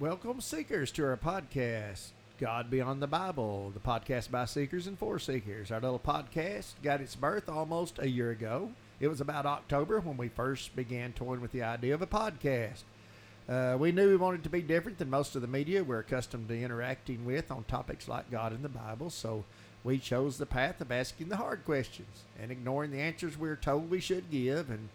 Welcome, seekers, to our podcast, God Beyond the Bible, the podcast by seekers and for seekers. Our little podcast got its birth almost a year ago. It was about October when we first began toying with the idea of a podcast. Uh, we knew we wanted to be different than most of the media we're accustomed to interacting with on topics like God and the Bible, so we chose the path of asking the hard questions and ignoring the answers we we're told we should give, and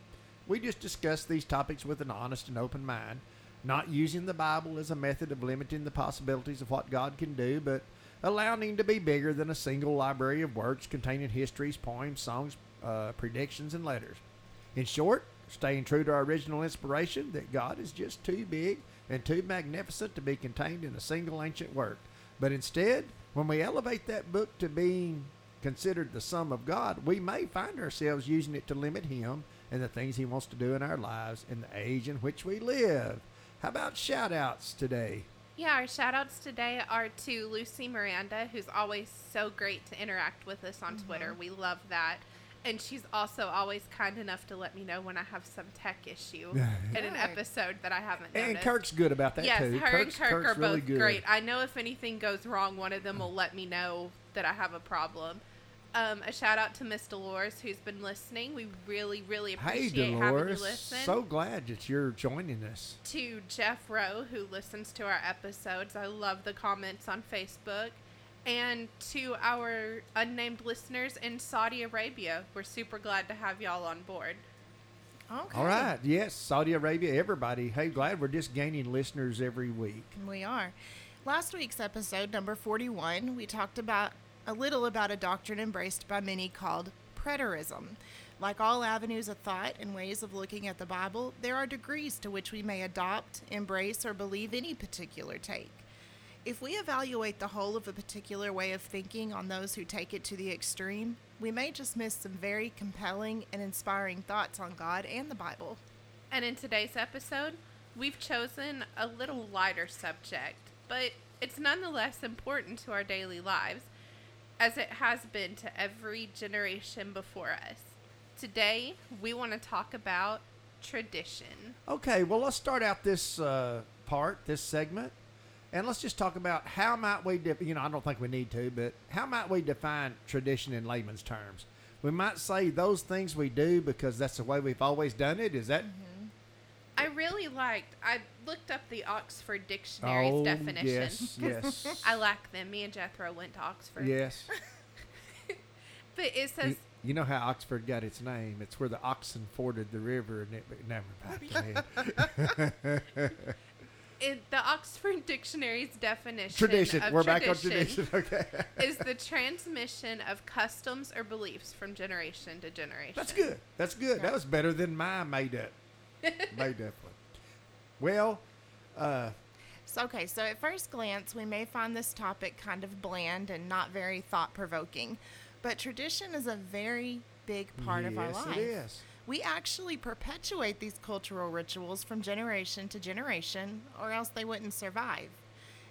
we just discussed these topics with an honest and open mind not using the Bible as a method of limiting the possibilities of what God can do, but allowing Him to be bigger than a single library of works containing histories, poems, songs, uh, predictions, and letters. In short, staying true to our original inspiration that God is just too big and too magnificent to be contained in a single ancient work. But instead, when we elevate that book to being considered the sum of God, we may find ourselves using it to limit Him and the things He wants to do in our lives in the age in which we live. How about shout outs today? Yeah, our shout outs today are to Lucy Miranda, who's always so great to interact with us on mm-hmm. Twitter. We love that. And she's also always kind enough to let me know when I have some tech issue in an episode that I haven't noticed. And Kirk's good about that yes, too. Yes, her Kirk's, and Kirk Kirk's are both good. great. I know if anything goes wrong, one of them will let me know that I have a problem. Um, a shout out to Miss Dolores who's been listening. We really, really appreciate hey, having you listen. So glad that you're joining us. To Jeff Rowe who listens to our episodes. I love the comments on Facebook. And to our unnamed listeners in Saudi Arabia, we're super glad to have y'all on board. Okay. All right. Yes, Saudi Arabia, everybody. Hey, glad we're just gaining listeners every week. We are. Last week's episode, number 41, we talked about a little about a doctrine embraced by many called preterism. Like all avenues of thought and ways of looking at the Bible, there are degrees to which we may adopt, embrace, or believe any particular take. If we evaluate the whole of a particular way of thinking on those who take it to the extreme, we may just miss some very compelling and inspiring thoughts on God and the Bible. And in today's episode, we've chosen a little lighter subject, but it's nonetheless important to our daily lives as it has been to every generation before us. Today, we want to talk about tradition. Okay, well, let's start out this uh, part, this segment, and let's just talk about how might we, you know, I don't think we need to, but how might we define tradition in layman's terms? We might say those things we do because that's the way we've always done it. Is that mm-hmm. I really liked. I looked up the Oxford Dictionary's oh, definition. Yes, yes. I like them. Me and Jethro went to Oxford. Yes. but it says. You, you, know how Oxford got its name? It's where the oxen forded the river, and it never about it, the Oxford Dictionary's definition tradition. Of We're tradition back on tradition. Okay. is the transmission of customs or beliefs from generation to generation. That's good. That's good. That was better than my made up. May definitely. Well, uh, so, okay, so at first glance, we may find this topic kind of bland and not very thought provoking, but tradition is a very big part yes, of our life. It is. We actually perpetuate these cultural rituals from generation to generation, or else they wouldn't survive.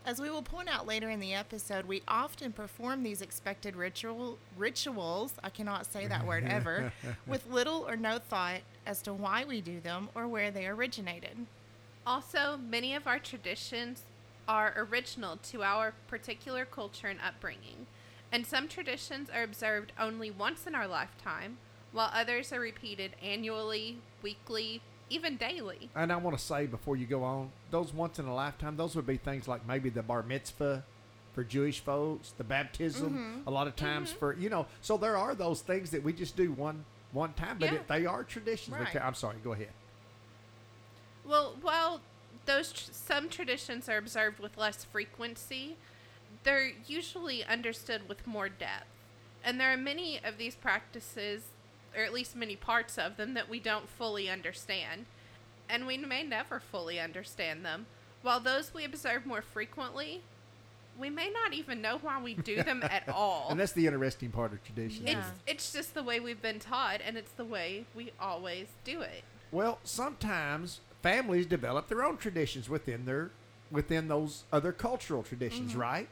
As we will point out later in the episode, we often perform these expected ritual rituals, I cannot say that word ever, with little or no thought as to why we do them or where they originated. Also, many of our traditions are original to our particular culture and upbringing, and some traditions are observed only once in our lifetime, while others are repeated annually, weekly, even daily. And I want to say before you go on, those once in a lifetime, those would be things like maybe the bar mitzvah for Jewish folks, the baptism, mm-hmm. a lot of times mm-hmm. for you know. So there are those things that we just do one one time, but Yeah. it, they are traditions. Right. I'm sorry. Go ahead. Well, while those tr- some traditions are observed with less frequency, they're usually understood with more depth. And there are many of these practices, or at least many parts of them, that we don't fully understand. And we may never fully understand them. While those we observe more frequently, we may not even know why we do them at all. And that's the interesting part of tradition. Yeah. it's it's just the way we've been taught and it's the way we always do it. Well, sometimes families develop their own traditions within their within those other cultural traditions, right?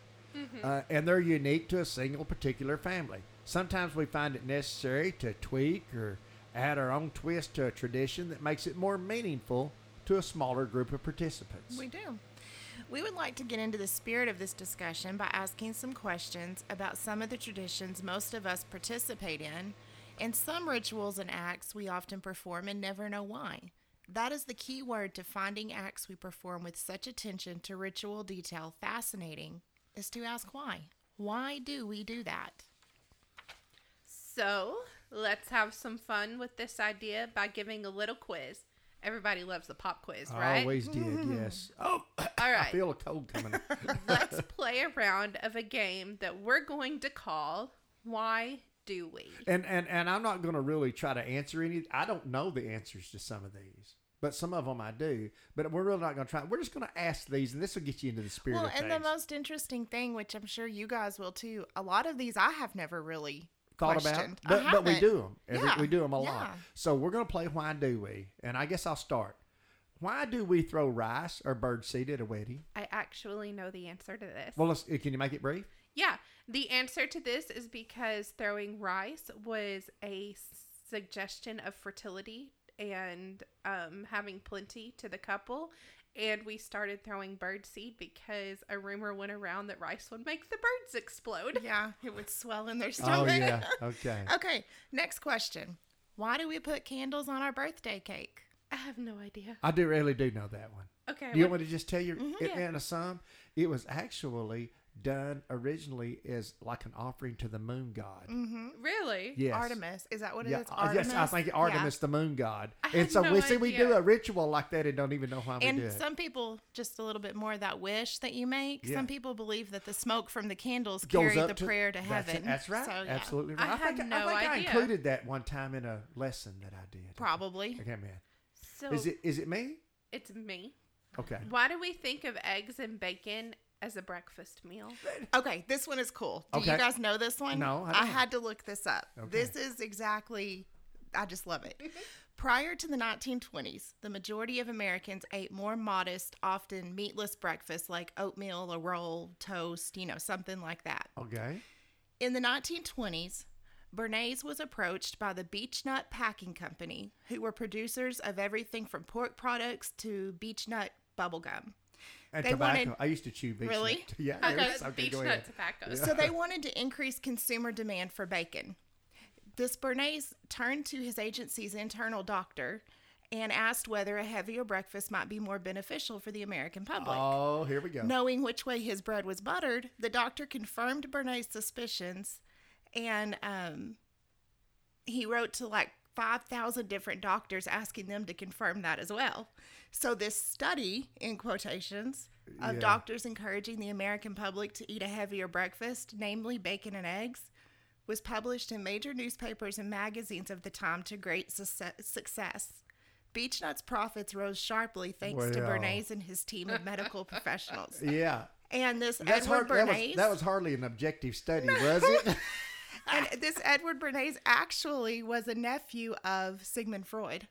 Uh, and they're unique to a single particular family. Sometimes we find it necessary to tweak or add our own twist to a tradition that makes it more meaningful to a smaller group of participants. We do. We would like to get into the spirit of this discussion by asking some questions about some of the traditions most of us participate in and some rituals and acts we often perform and never know why. That is the key word to finding acts we perform with such attention to ritual detail fascinating is to ask why. Why do we do that? So let's have some fun with this idea by giving a little quiz. Everybody loves the pop quiz, I right? always did, yes. Oh, all right. I right. feel a cold coming. Let's play a round of a game that we're going to call Why Do We? And and and I'm not going to really try to answer any. I don't know the answers to some of these, but some of them I do. But we're really not going to try. We're just going to ask these, and this will get you into the spirit Well, of and things. the most interesting thing, which I'm sure you guys will too, a lot of these I have never really Thought questioned. about, but but we do them. Every, Yeah, We do them a yeah. lot. So we're going to play. Why do we? And I guess I'll start. Why do we throw rice or bird seed at a wedding? I actually know the answer to this. Well, can you make it brief? Yeah, the answer to this is because throwing rice was a suggestion of fertility and um, having plenty to the couple. And we started throwing bird seed because a rumor went around that rice would make the birds explode. Yeah, it would swell in their stomach. Oh yeah. Okay. okay, next question. Why do we put candles on our birthday cake? I have no idea. I do really do know that one. Okay. Do you what- want me to just tell you Mm-hmm. it, Yeah. and a sum? It was actually done originally as like an offering to the moon god. really? Yes. Artemis. Is that what Yeah, it is? uh, Artemis? yes, I think Yeah. Artemis, the moon god. I and so no we see we do a ritual like that and don't even know why we do And it. some people, just a little bit more of that wish that you make. Yeah. Some people believe that the smoke from the candles carry the to- prayer to that's it, heaven. That's, right. So, yeah, Absolutely I right. had think, no I, think I included that one time in a lesson that I did. Probably. Okay, man. So Is it is it me? it's me. Okay. Why do we think of eggs and bacon as a breakfast meal? Okay, this one is cool. Do Okay. you guys know this one? No, I I, don't. had to look this up. Okay. This is exactly, I just love it. Prior to the 1920s, the majority of Americans ate more modest, often meatless breakfasts like oatmeal, a roll, toast, you know, something like that. Okay. In the 1920s, Bernays was approached by the Beechnut Packing Company, who were producers of everything from pork products to beechnut bubblegum. And They tobacco. wanted- I used to chew beech Really? nut. Yeah. Okay, there is. Okay, beech nut ahead. tobacco. So they wanted to increase consumer demand for bacon. This Bernays turned to his agency's internal doctor and asked whether a heavier breakfast might be more beneficial for the American public. Oh, here we go. Knowing which way his bread was buttered, the doctor confirmed Bernays' suspicions and um, he wrote to like 5,000 different doctors asking them to confirm that as well. So, this study, in quotations, of Yeah. doctors encouraging the American public to eat a heavier breakfast, namely bacon and eggs, was published in major newspapers and magazines of the time to great suce- success. Beechnut's profits rose sharply thanks to Well. Bernays and his team of medical professionals. Yeah. And this That's Edward hard. That was, Bernays, that was hardly an objective study, was it? and this Edward Bernays actually was a nephew of Sigmund Freud.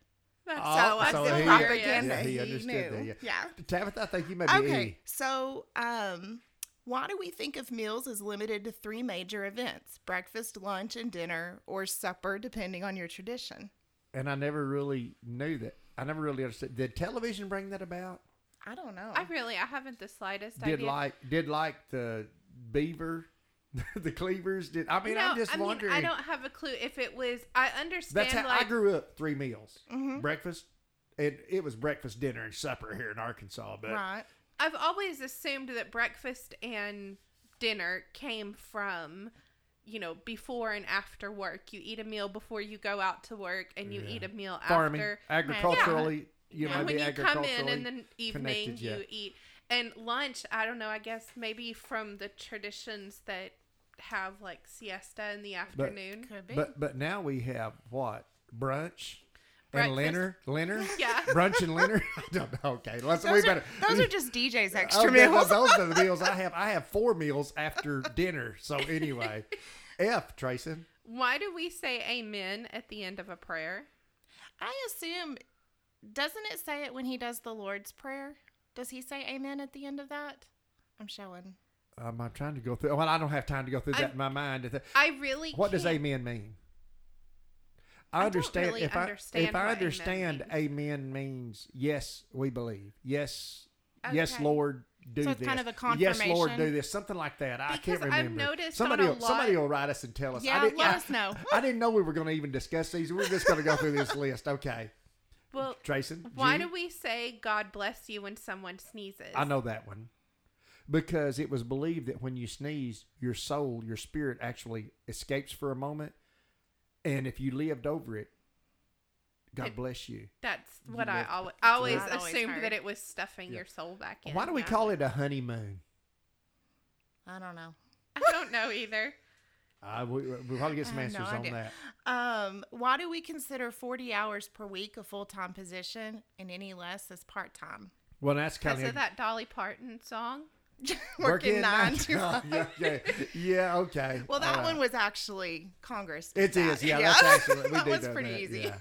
That's Oh, so I so feel he- propaganda. yeah, he he, understood knew. that, yeah. yeah. Tabitha, I think you may be Okay, E. so um, why do we think of meals as limited to three major events breakfast, lunch, and dinner, or supper, depending on your tradition? And I never really knew that. I never really understood. Did television bring that about? I don't know. I really, I haven't the slightest Did idea. Did like did like the beaver, the cleavers? Did I mean? no, I'm just I mean, wondering. I don't have a clue if it was. I understand. That's how like, I grew up. Three meals, Mm-hmm. breakfast. It it was breakfast, dinner, and supper here in Arkansas. But right. I've always assumed that breakfast and dinner came from, you know, before and after work. You eat a meal before you go out to work, and you Yeah. eat a meal after. farming, after. agriculturally, you and know, when be you come in in the evening, connected, yeah. you eat. And lunch, I don't know. I guess maybe from the traditions that have like siesta in the afternoon. Could be. But but now we have what brunch and Breakfast. Leonard, Leonard, Yeah. brunch and Leonard. I don't know. Okay, let's we better. are, those are just DJ's oh, extra Okay, meals. those are the meals I have. I have four meals after dinner. So anyway, F Trayson. Why do we say amen at the end of a prayer? I assume, doesn't it say it when he does the Lord's Prayer? Does he say amen at the end of that? I'm showing. Um, I'm trying to go through. Well, I don't have time to go through that I'm- in my mind. I really What does can't- amen mean? I, I understand really if I understand if I what amen means. amen means yes, we believe. Yes, yes, Lord, do So it's this. kind of a Yes, Lord, do this. Something like that. I can't I've remember. noticed somebody, will, somebody will write us and tell us. I Yeah, didn't, let I, us know. I didn't know we were going to even discuss these. We're just going to go through this list. Okay, Well, Trayson. why G? do we say God bless you when someone sneezes? I know that one. Because it was believed that when you sneeze, your soul, your spirit actually escapes for a moment. And if you lived over it, God It- bless you. That's what You I always, I always what I've always assumed heard. that it was stuffing Yeah. your soul back in. Why do we Yeah. call it a honeymoon? I don't know. I don't know either. Uh, we, we'll probably get some I have no answers on that. Um, why do we consider 40 hours per week a full time position and any less as part time? Well, that's kind Because of of that Dolly Parton song. Working nine to five. yeah, yeah, yeah, okay. Well, that All one was actually Congress. It did is, that. yeah. That's actually we that do was pretty that, easy. yeah.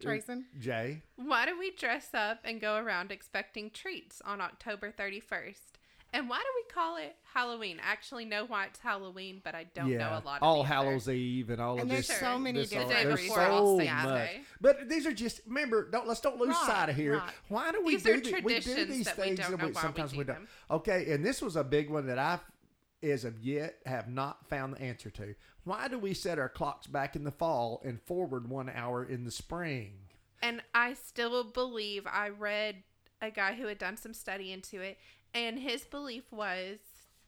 Trayson? Jay, Why do we dress up and go around expecting treats on October 31st? And why do we call it Halloween? I actually know why it's Halloween, but I don't yeah, know a lot of All the other- Hallows Eve and all And of there's this. so many this different all- The there's so Saints much. But these are just remember. Don't let's don't lose Right, sight of here. right. Why do we These do are the- we do these that we things don't and know why we sometimes do we don't. them. Okay, and this was a big one that I, as of yet, have not found the answer to. Why do we set our clocks back in the fall and forward one hour in the spring? And I still believe I read a guy who had done some study into it, and his belief was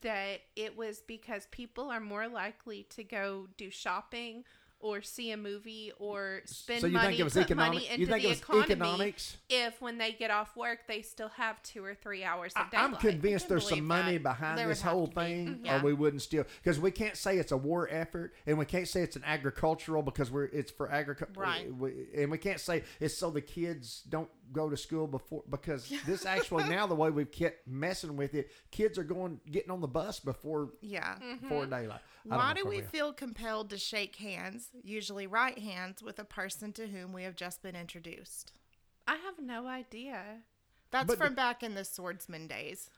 that it was because people are more likely to go do shopping or see a movie or spend so you money, think it was put economic? money into You think the it was economy economics? if when they get off work they still have two or three hours of I, I'm convinced there's some money that. behind There this whole to be. thing, Mhm. or we wouldn't steal. Because we can't say it's a war effort, and we can't say it's an agricultural because we're it's for agriculture, Right. and we can't say it's so the kids don't go to school before because this actually now the way we've kept messing with it, kids are going getting on the bus before Yeah. before daylight. I don't Why do we I feel compelled to shake hands, usually right hands, with a person to whom we have just been introduced? I have no idea. That's But from the- back in the swordsman days.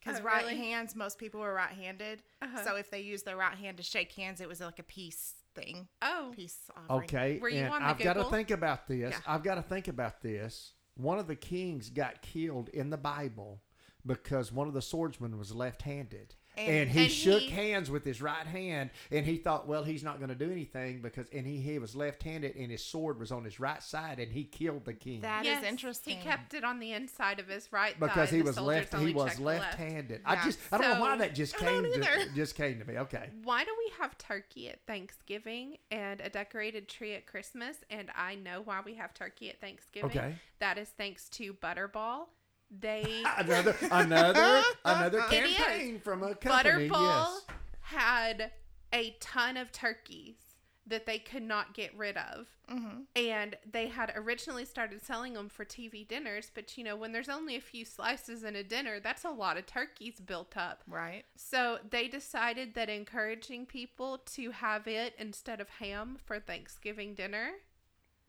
Because Oh, right really? hands, most people were right handed. Uh-huh. So if they used their right hand to shake hands, it was like a peace thing. Oh, Peace offering. Okay, Were you and on the I've got to think about this. Yeah. I've got to think about this. One of the kings got killed in the Bible because one of the swordsmen was left-handed. And, And- he And shook he- hands with his right hand, and he thought, well, he's not going to do anything because, and he, he was left-handed, and his sword was on his right side, and he killed the king That is yes, interesting. He kept it on the inside of his right side. because thigh. he was left. only He was checked the left. left-handed. I Yeah. just, I don't know why that just came, to, just came to me. Okay, Why do we have turkey at Thanksgiving and a decorated tree at Christmas? And I know why we have turkey at Thanksgiving. Okay. That is thanks to Butterball. They another, another, another It is. campaign from a company. Butterball Yes. had a ton of turkeys that they could not get rid of. hmm And they had originally started selling them for TV dinners, but you know, when there's only a few slices in a dinner, that's a lot of turkeys built up. Right. So they decided that encouraging people to have it instead of ham for Thanksgiving dinner.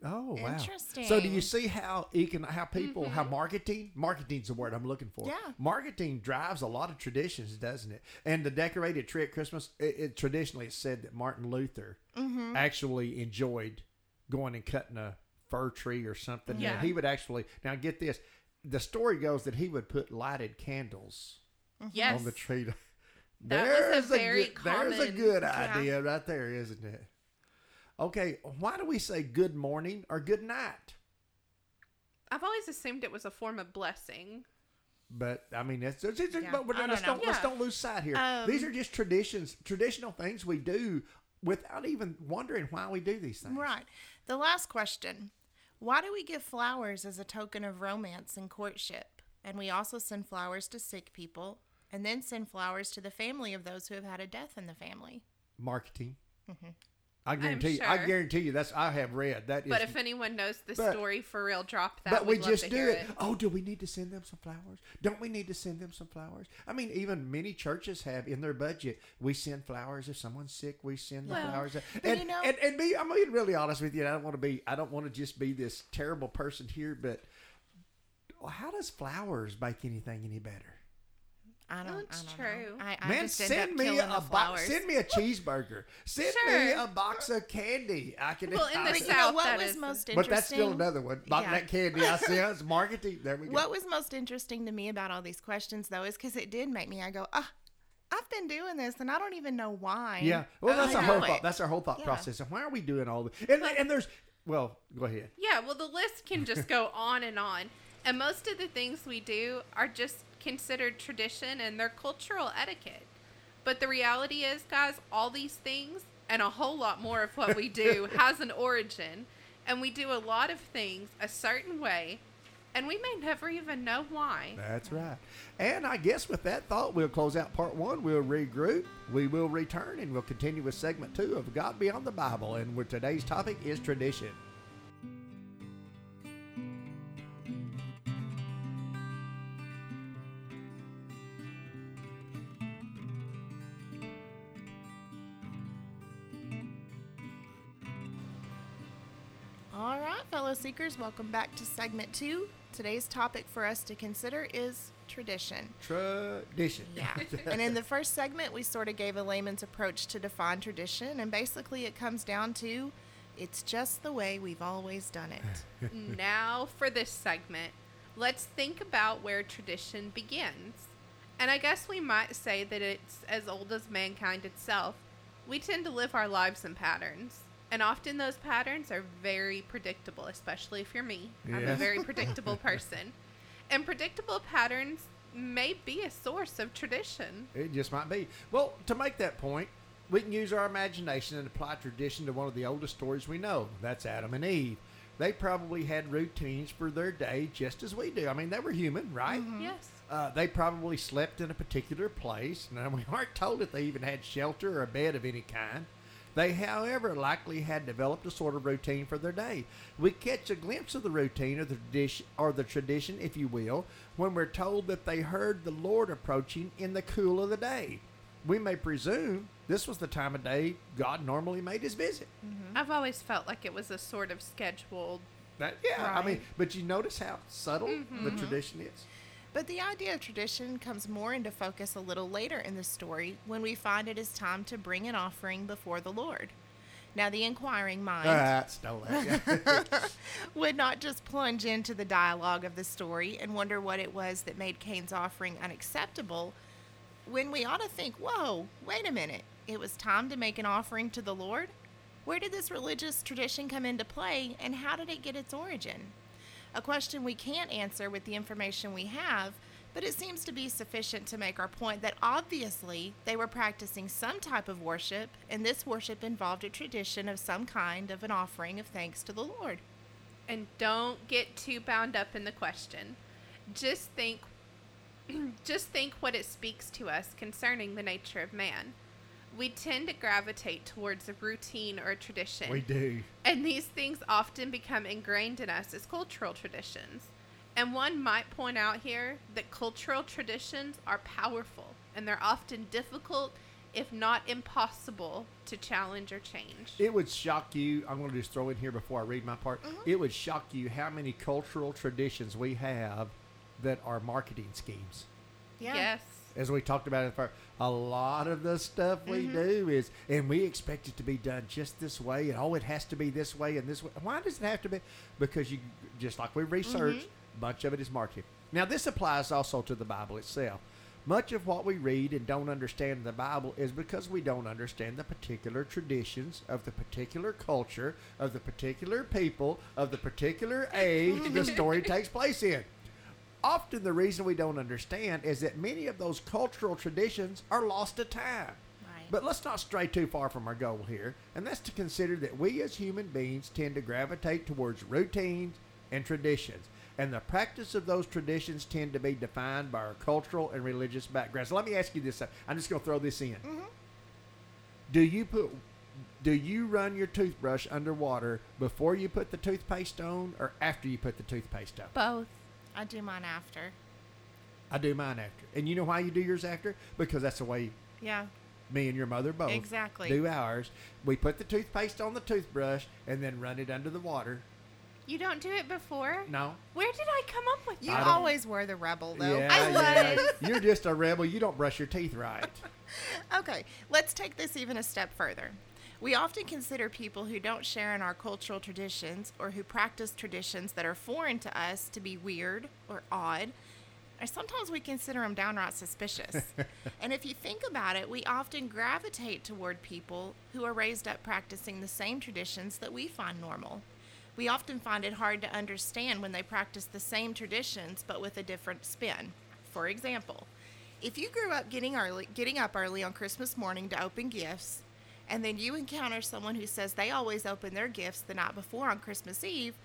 Oh wow! Interesting. So do you see how econ- how people how marketing marketing's the word I'm looking for. Yeah. marketing drives a lot of traditions, doesn't it? And the decorated tree at Christmas, it, it traditionally it's said that Martin Luther Mm-hmm. actually enjoyed going and cutting a fir tree or something. Yeah. And he would actually now get this. the story goes that he would put lighted candles Yes. on the tree. to- That was a There's very good, There's a common- good Yeah. idea right there, isn't it? Okay, why do we say good morning or good night? I've always assumed it was a form of blessing. But I mean, it's, it's, it's- Yeah, but, but I let's don't don't, know. let's don't lose sight here. Um, these are just traditions, traditional things we do without even wondering why we do these things. Right. The last question Why do we give flowers as a token of romance and courtship? And we also send flowers to sick people and then send flowers to the family of those who have had a death in the family. Marketing. Mm-hmm. I guarantee you. I guarantee you. That's I have read that. Is, But if anyone knows the but- story for real, drop that. but we We'd just do hear it. Oh, do we need to send them some flowers? Don't we need to send them some flowers? I mean, even many churches have in their budget. We send flowers if someone's sick. We send the Well, flowers. And, you know- and and me, I'm being really honest with you. I don't want to be. I don't want to just be this terrible person here. But how does flowers make anything any better? I don't, That's I don't true. know. I, I Man, just send me a box. Send me a cheeseburger. Send me a box of candy. I can. Well, in the But you know South, what that was is- most interesting? But that's still another one. Not Yeah. that candy I sell. It's marketing. There we go. What was most interesting to me about all these questions, though, is because it did make me. I go, ah, I've been doing this, and I don't even know why. Yeah. Well, that's I our know whole thought. That's our whole thought Yeah. process. And why are we doing all this? And, and there's, well, go ahead. Yeah, well, the list can just go on and on. And most of the things we do are just considered tradition and they're cultural etiquette. But the reality is, guys, all these things and a whole lot more of what we do has an origin. And we do a lot of things a certain way, and we may never even know why. That's right. And I guess with that thought, we'll close out part one. We'll regroup. We will return and we'll continue with segment two of God Beyond the Bible. And where today's topic is tradition. Fellow seekers, welcome back to segment two. Today's topic for us to consider is tradition. Tradition. Yeah. and in the first segment, we sort of gave a layman's approach to define tradition, and basically it comes down to it's just the way we've always done it. now for this segment, let's think about where tradition begins. And I guess we might say that it's as old as mankind itself. We tend to live our lives in patterns. And often those patterns are very predictable, especially if you're me. I'm a very predictable person. And predictable patterns may be a source of tradition. It just might be. Well, to make that point, we can use our imagination and apply tradition to one of the oldest stories we know. That's Adam and Eve. They probably had routines for their day just as we do. I mean, they were human, right? Yes. Uh, they probably slept in a particular place. Now, we aren't told if they even had shelter or a bed of any kind. They, however, likely had developed a sort of routine for their day. We catch a glimpse of the routine or the tradition, or the tradition, if you will, when we're told that they heard the Lord approaching in the cool of the day. We may presume this was the time of day God normally made his visit. Mm-hmm. I've always felt like it was a sort of scheduled. That, yeah, I mean, but you notice how subtle mm-hmm. the mm-hmm. tradition is. But the idea of tradition comes more into focus a little later in the story when we find it is time to bring an offering before the Lord. Now, the inquiring mind yeah. would not just plunge into the dialogue of the story and wonder what it was that made Cain's offering unacceptable, when we ought to think, whoa, wait a minute, it was time to make an offering to the Lord? Where did this religious tradition come into play, and how did it get its origin? A question we can't answer with the information we have, but it seems to be sufficient to make our point that obviously they were practicing some type of worship, and this worship involved a tradition of some kind of an offering of thanks to the Lord. And don't get too bound up in the question. Just think just think what it speaks to us concerning the nature of man. We tend to gravitate towards a routine or a tradition. we do. And these things often become ingrained in us as cultural traditions. And one might point out here that cultural traditions are powerful and they're often difficult, if not impossible, to challenge or change. It would shock you. I'm going to just throw in here before I read my part. Mm-hmm. It would shock you how many cultural traditions we have that are marketing schemes. Yes. As we talked about it, for a lot of the stuff we mm-hmm. do is, and we expect it to be done just this way, and oh, it has to be this way and this way. Why does it have to be? Because you, just like we researched, mm-hmm. a bunch of it is marketing. Now, this applies also to the Bible itself. Much of what we read and don't understand in the Bible is because we don't understand the particular traditions of the particular culture, of the particular people, of the particular age the story takes place in. Often, the reason we don't understand is that many of those cultural traditions are lost to time. Right. But let's not stray too far from our goal here, and that's to consider that we as human beings tend to gravitate towards routines and traditions, and the practice of those traditions tend to be defined by our cultural and religious backgrounds. Let me ask you this: I'm just going to throw this in. Mm-hmm. Do you put do you run your toothbrush underwater before you put the toothpaste on, or after you put the toothpaste on? Both. I do mine after. I do mine after, and you know why you do yours after? Because that's the way Yeah. me and your mother both Exactly. do ours. We put the toothpaste on the toothbrush and then run it under the water. You don't do it before? No. Where did I come up with You I always were the rebel, though. yeah, I yeah. You're just a rebel. You don't brush your teeth right. Okay, let's take this even a step further. We often consider people who don't share in our cultural traditions or who practice traditions that are foreign to us to be weird or odd, or sometimes we consider them downright suspicious. and if you think about it, we often gravitate toward people who are raised up practicing the same traditions that we find normal. We often find it hard to understand when they practice the same traditions but with a different spin. For example, if you grew up getting early, getting up early on Christmas morning to open gifts, and then you encounter someone who says they always open their gifts the night before on Christmas Eve,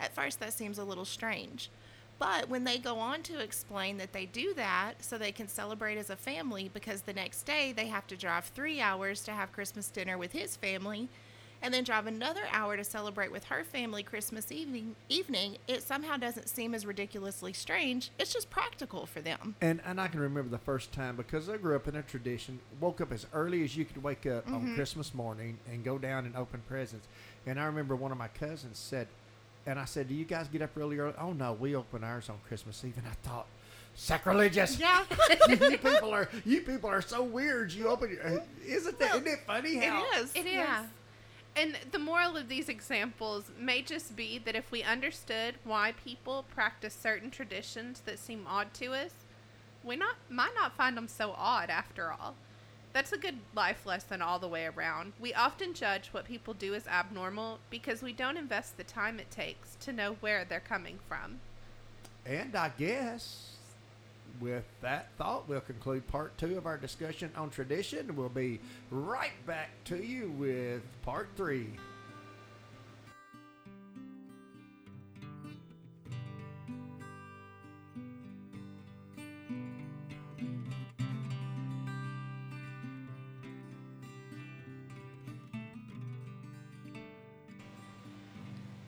at first that seems a little strange. But when they go on to explain that they do that so they can celebrate as a family because the next day they have to drive three hours to have Christmas dinner with his family, and then drive another hour to celebrate with her family Christmas evening, evening, it somehow doesn't seem as ridiculously strange. It's just practical for them. And and I can remember the first time because I grew up in a tradition. Woke up as early as you could wake up on mm-hmm. Christmas morning and go down and open presents. And I remember one of my cousins said, and I said, "Do you guys get up really early?" Oh no, we open ours on Christmas Eve. And I thought, sacrilegious. Yeah. you people are you people are so weird. You open your isn't that isn't it funny how It is. It is. Yeah. And the moral of these examples may just be that if we understood why people practice certain traditions that seem odd to us, we not might not find them so odd after all. That's a good life lesson all the way around. We often judge what people do as abnormal because we don't invest the time it takes to know where they're coming from. And I guess with that thought, we'll conclude part two of our discussion on tradition. We'll be right back to you with part three.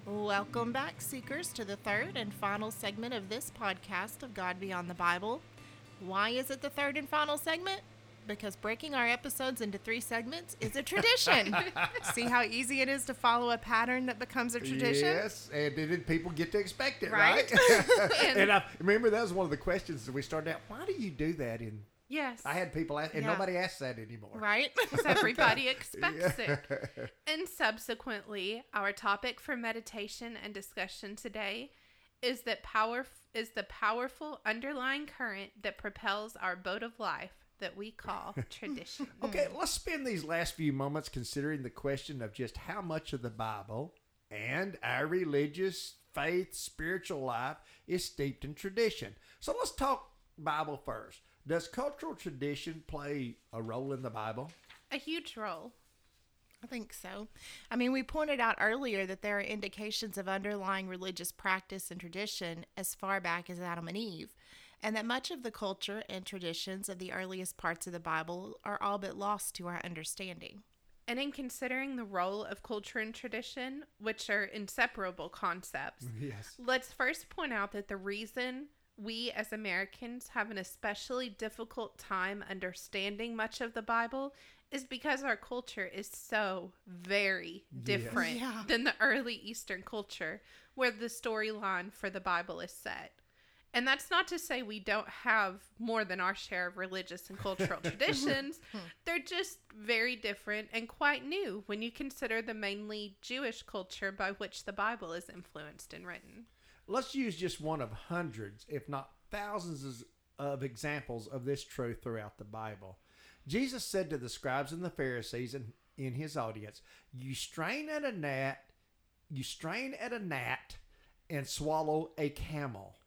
Welcome back, seekers, to the third and final segment of this podcast of God Beyond the Bible. Why is it the third and final segment? Because breaking our episodes into three segments is a tradition. See how easy it is to follow a pattern that becomes a tradition? Yes, and people get to expect it, Right? right? and I remember that was one of the questions that we started out. Why do you do that? And Yes. I had people ask, and Yeah. nobody asks that anymore. Right? because everybody expects it. And subsequently, our topic for meditation and discussion today is that power is the powerful underlying current that propels our boat of life that we call tradition. Okay, let's spend these last few moments considering the question of just how much of the Bible and our religious faith, spiritual life is steeped in tradition. So let's talk Bible first. Does cultural tradition play a role in the Bible? A huge role. I think so. I mean, we pointed out earlier that there are indications of underlying religious practice and tradition as far back as Adam and Eve, and that much of the culture and traditions of the earliest parts of the Bible are all but lost to our understanding. And in considering the role of culture and tradition, which are inseparable concepts, Yes. Let's first point out that the reason we as Americans have an especially difficult time understanding much of the Bible is because our culture is so very different Yeah. than the early Eastern culture where the storyline for the Bible is set. And that's not to say we don't have more than our share of religious and cultural traditions. They're just very different and quite new when you consider the mainly Jewish culture by which the Bible is influenced and written. Let's use just one of hundreds, if not thousands of examples of this truth throughout the Bible. Jesus said to the scribes and the Pharisees and in his audience, "You strain at a gnat, you strain at a gnat, and swallow a camel."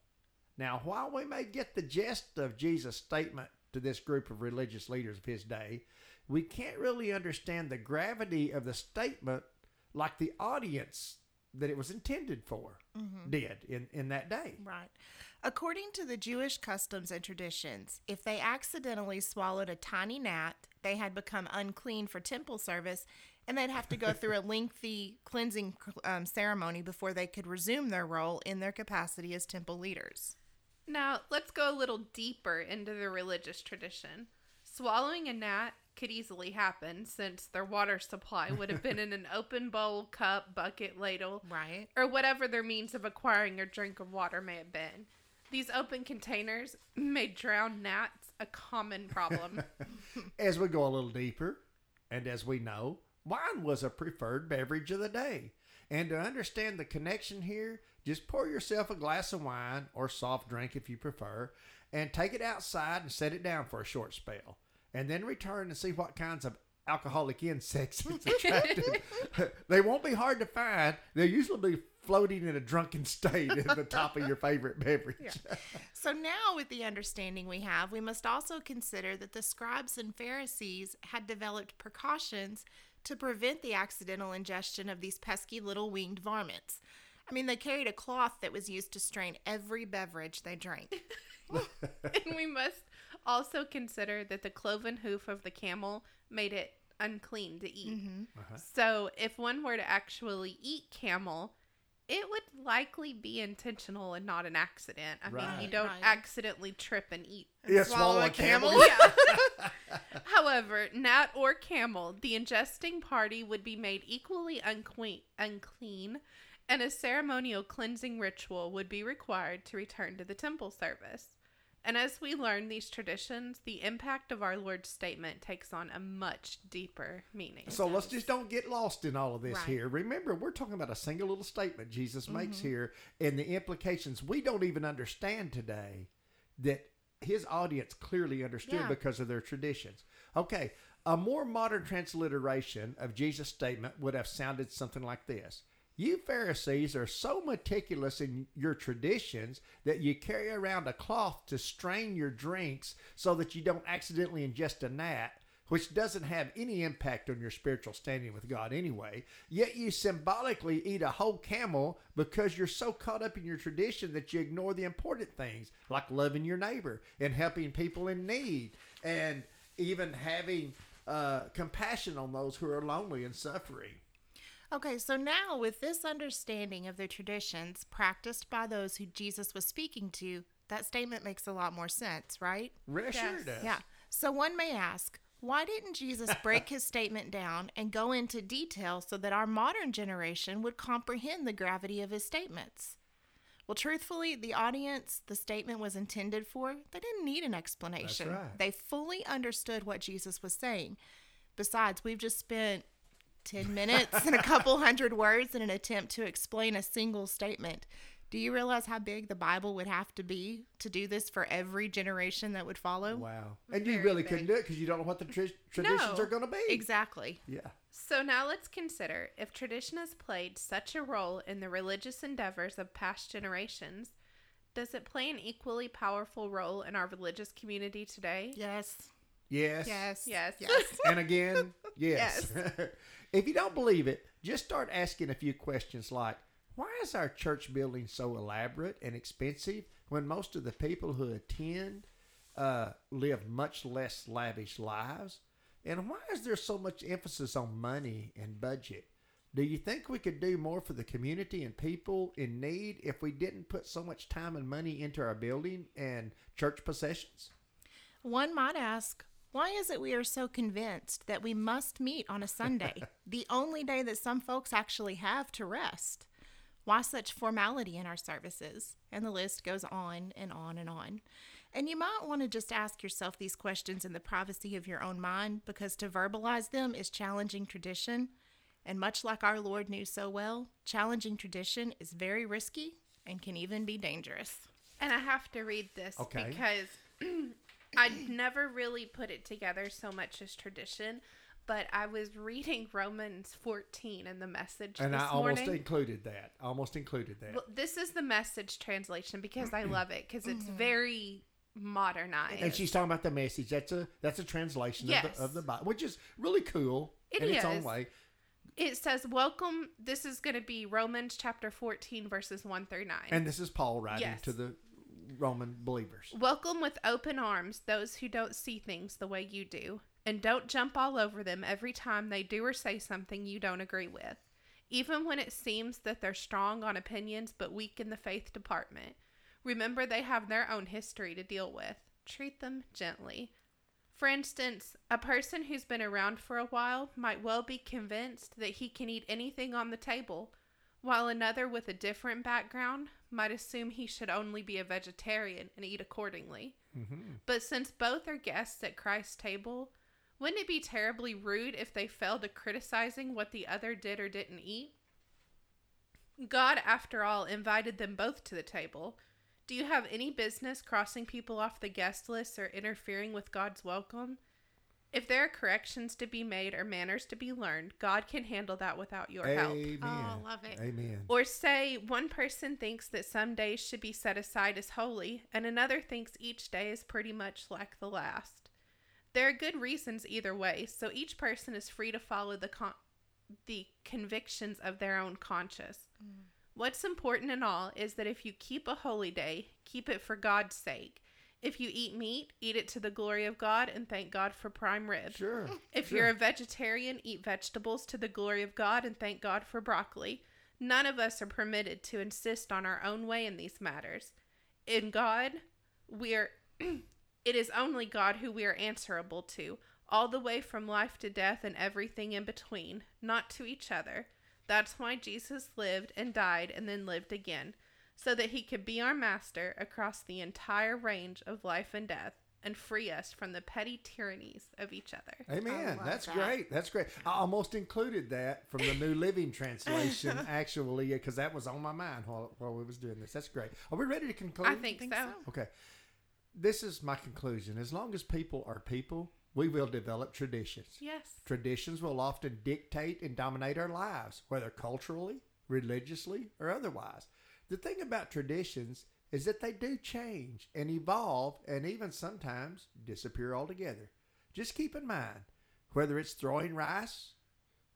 Now, while we may get the gist of Jesus' statement to this group of religious leaders of his day, we can't really understand the gravity of the statement like the audience that it was intended for did in, in that day. Right. According to the Jewish customs and traditions, if they accidentally swallowed a tiny gnat, they had become unclean for temple service and they'd have to go through a lengthy cleansing um, ceremony before they could resume their role in their capacity as temple leaders. Now, let's go a little deeper into the religious tradition. Swallowing a gnat could easily happen since their water supply would have been in an open bowl, cup, bucket, ladle, Right. or whatever their means of acquiring a drink of water may have been. These open containers made drowned gnats a common problem. As we go a little deeper, and as we know, wine was a preferred beverage of the day. And to understand the connection here, just pour yourself a glass of wine or soft drink if you prefer, and take it outside and set it down for a short spell. And then return and see what kinds of alcoholic insects it's attracted. they won't be hard to find. They'll usually be floating in a drunken state at the top of your favorite beverage. So now, with the understanding we have, we must also consider that the scribes and Pharisees had developed precautions to prevent the accidental ingestion of these pesky little winged varmints. I mean, they carried a cloth that was used to strain every beverage they drank. and we must also consider that the cloven hoof of the camel made it unclean to eat. Mm-hmm. Uh-huh. So, if one were to actually eat camel, it would likely be intentional and not an accident. I mean, you don't Right. accidentally trip and eat. Yeah, swallow swallow a a camel. camel. Yeah. However, gnat or camel, the ingesting party would be made equally unque- unclean, and a ceremonial cleansing ritual would be required to return to the temple service. And as we learn these traditions, the impact of our Lord's statement takes on a much deeper meaning. So let's just don't get lost in all of this Right. here. Remember, we're talking about a single little statement Jesus makes mm-hmm. here and the implications we don't even understand today that his audience clearly understood Yeah. because of their traditions. Okay, a more modern transliteration of Jesus' statement would have sounded something like this. You Pharisees are so meticulous in your traditions that you carry around a cloth to strain your drinks so that you don't accidentally ingest a gnat, which doesn't have any impact on your spiritual standing with God anyway. Yet you symbolically eat a whole camel because you're so caught up in your tradition that you ignore the important things like loving your neighbor and helping people in need and even having uh, compassion on those who are lonely and suffering. Okay, so now with this understanding of the traditions practiced by those who Jesus was speaking to, that statement makes a lot more sense, right? Rest sure Yes. does. Yeah. So one may ask, why didn't Jesus break his statement down and go into detail so that our modern generation would comprehend the gravity of his statements? Well, truthfully, the audience the statement was intended for, they didn't need an explanation. right. They fully understood what Jesus was saying. Besides, we've just spent 10 minutes and a couple hundred words in an attempt to explain a single statement. Do you realize how big the Bible would have to be to do this for every generation that would follow? Wow. And you really big. couldn't do it because you don't know what the tra- traditions No. are going to be. Exactly. Yeah. So now let's consider if tradition has played such a role in the religious endeavors of past generations, does it play an equally powerful role in our religious community today? Yes. Yes. Yes. Yes. Yes. And again, yes. if you don't believe it, just start asking a few questions like, why is our church building so elaborate and expensive when most of the people who attend uh, live much less lavish lives? And why is there so much emphasis on money and budget? Do you think we could do more for the community and people in need if we didn't put so much time and money into our building and church possessions? One might ask, why is it we are so convinced that we must meet on a Sunday, the only day that some folks actually have to rest? Why such formality in our services? And the list goes on and on and on. And you might want to just ask yourself these questions in the privacy of your own mind because to verbalize them is challenging tradition. And much like our Lord knew so well, challenging tradition is very risky and can even be dangerous. And I have to read this Okay. because I never really put it together so much as tradition. But I was reading Romans 14 in the message And this I almost morning. included that. I almost included that. Well, this is the message translation because I love it because it's mm-hmm. very modernized. and she's talking about the message. That's a that's a translation Yes. of, the, of the Bible, which is really cool It in its own way. it says, Welcome. This is going to be Romans chapter 14, verses 1 through 9. And this is Paul writing Yes. to the Roman believers. Welcome with open arms those who don't see things the way you do, and don't jump all over them every time they do or say something you don't agree with, even when it seems that they're strong on opinions but weak in the faith department. Remember, they have their own history to deal with. Treat them gently. For instance, a person who's been around for a while might well be convinced that he can eat anything on the table, while another with a different background might assume he should only be a vegetarian and eat accordingly. Mm-hmm. But since both are guests at Christ's table, wouldn't it be terribly rude if they fell to criticizing what the other did or didn't eat? God, after all, invited them both to the table. Do you have any business crossing people off the guest list or interfering with God's welcome? If there are corrections to be made or manners to be learned, God can handle that without your help. Amen. Oh, love it. Amen. Or say one person thinks that some days should be set aside as holy, and another thinks each day is pretty much like the last. There are good reasons either way, so each person is free to follow the con- the convictions of their own conscience. Mm. What's important in all is that if you keep a holy day, keep it for God's sake. If you eat meat, eat it to the glory of God and thank God for prime rib. Sure. If sure. you're a vegetarian, eat vegetables to the glory of God and thank God for broccoli. None of us are permitted to insist on our own way in these matters. In God, we're it is only God who we are answerable to, all the way from life to death and everything in between, not to each other. That's why Jesus lived and died and then lived again, so that he could be our master across the entire range of life and death and free us from the petty tyrannies of each other. Amen. That's that. great. That's great. I almost included that from the New Living Translation, actually, because that was on my mind while, while we was doing this. That's great. Are we ready to conclude? I think, think so. so. Okay. This is my conclusion. As long as people are people, we will develop traditions. Yes. Traditions will often dictate and dominate our lives, whether culturally, religiously, or otherwise. The thing about traditions is that they do change and evolve and even sometimes disappear altogether. Just keep in mind, whether it's throwing rice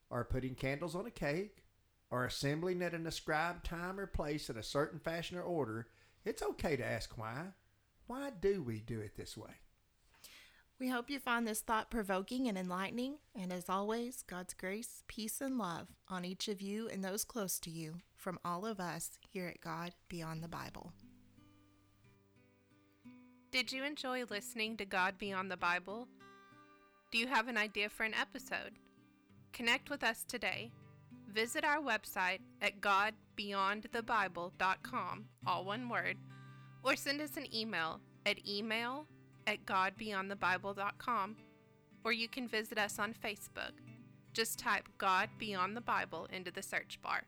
or putting candles on a cake or assembling at an ascribed time or place in a certain fashion or order, it's okay to ask why. Why do we do it this way? We hope you find this thought provoking and enlightening. And as always, God's grace, peace, and love on each of you and those close to you from all of us here at God Beyond the Bible. Did you enjoy listening to God Beyond the Bible? Do you have an idea for an episode? Connect with us today. Visit our website at godbeyondthebible.com, all one word, or send us an email at email at godbeyondthebible.com, or you can visit us on Facebook. Just type God Beyond the Bible into the search bar.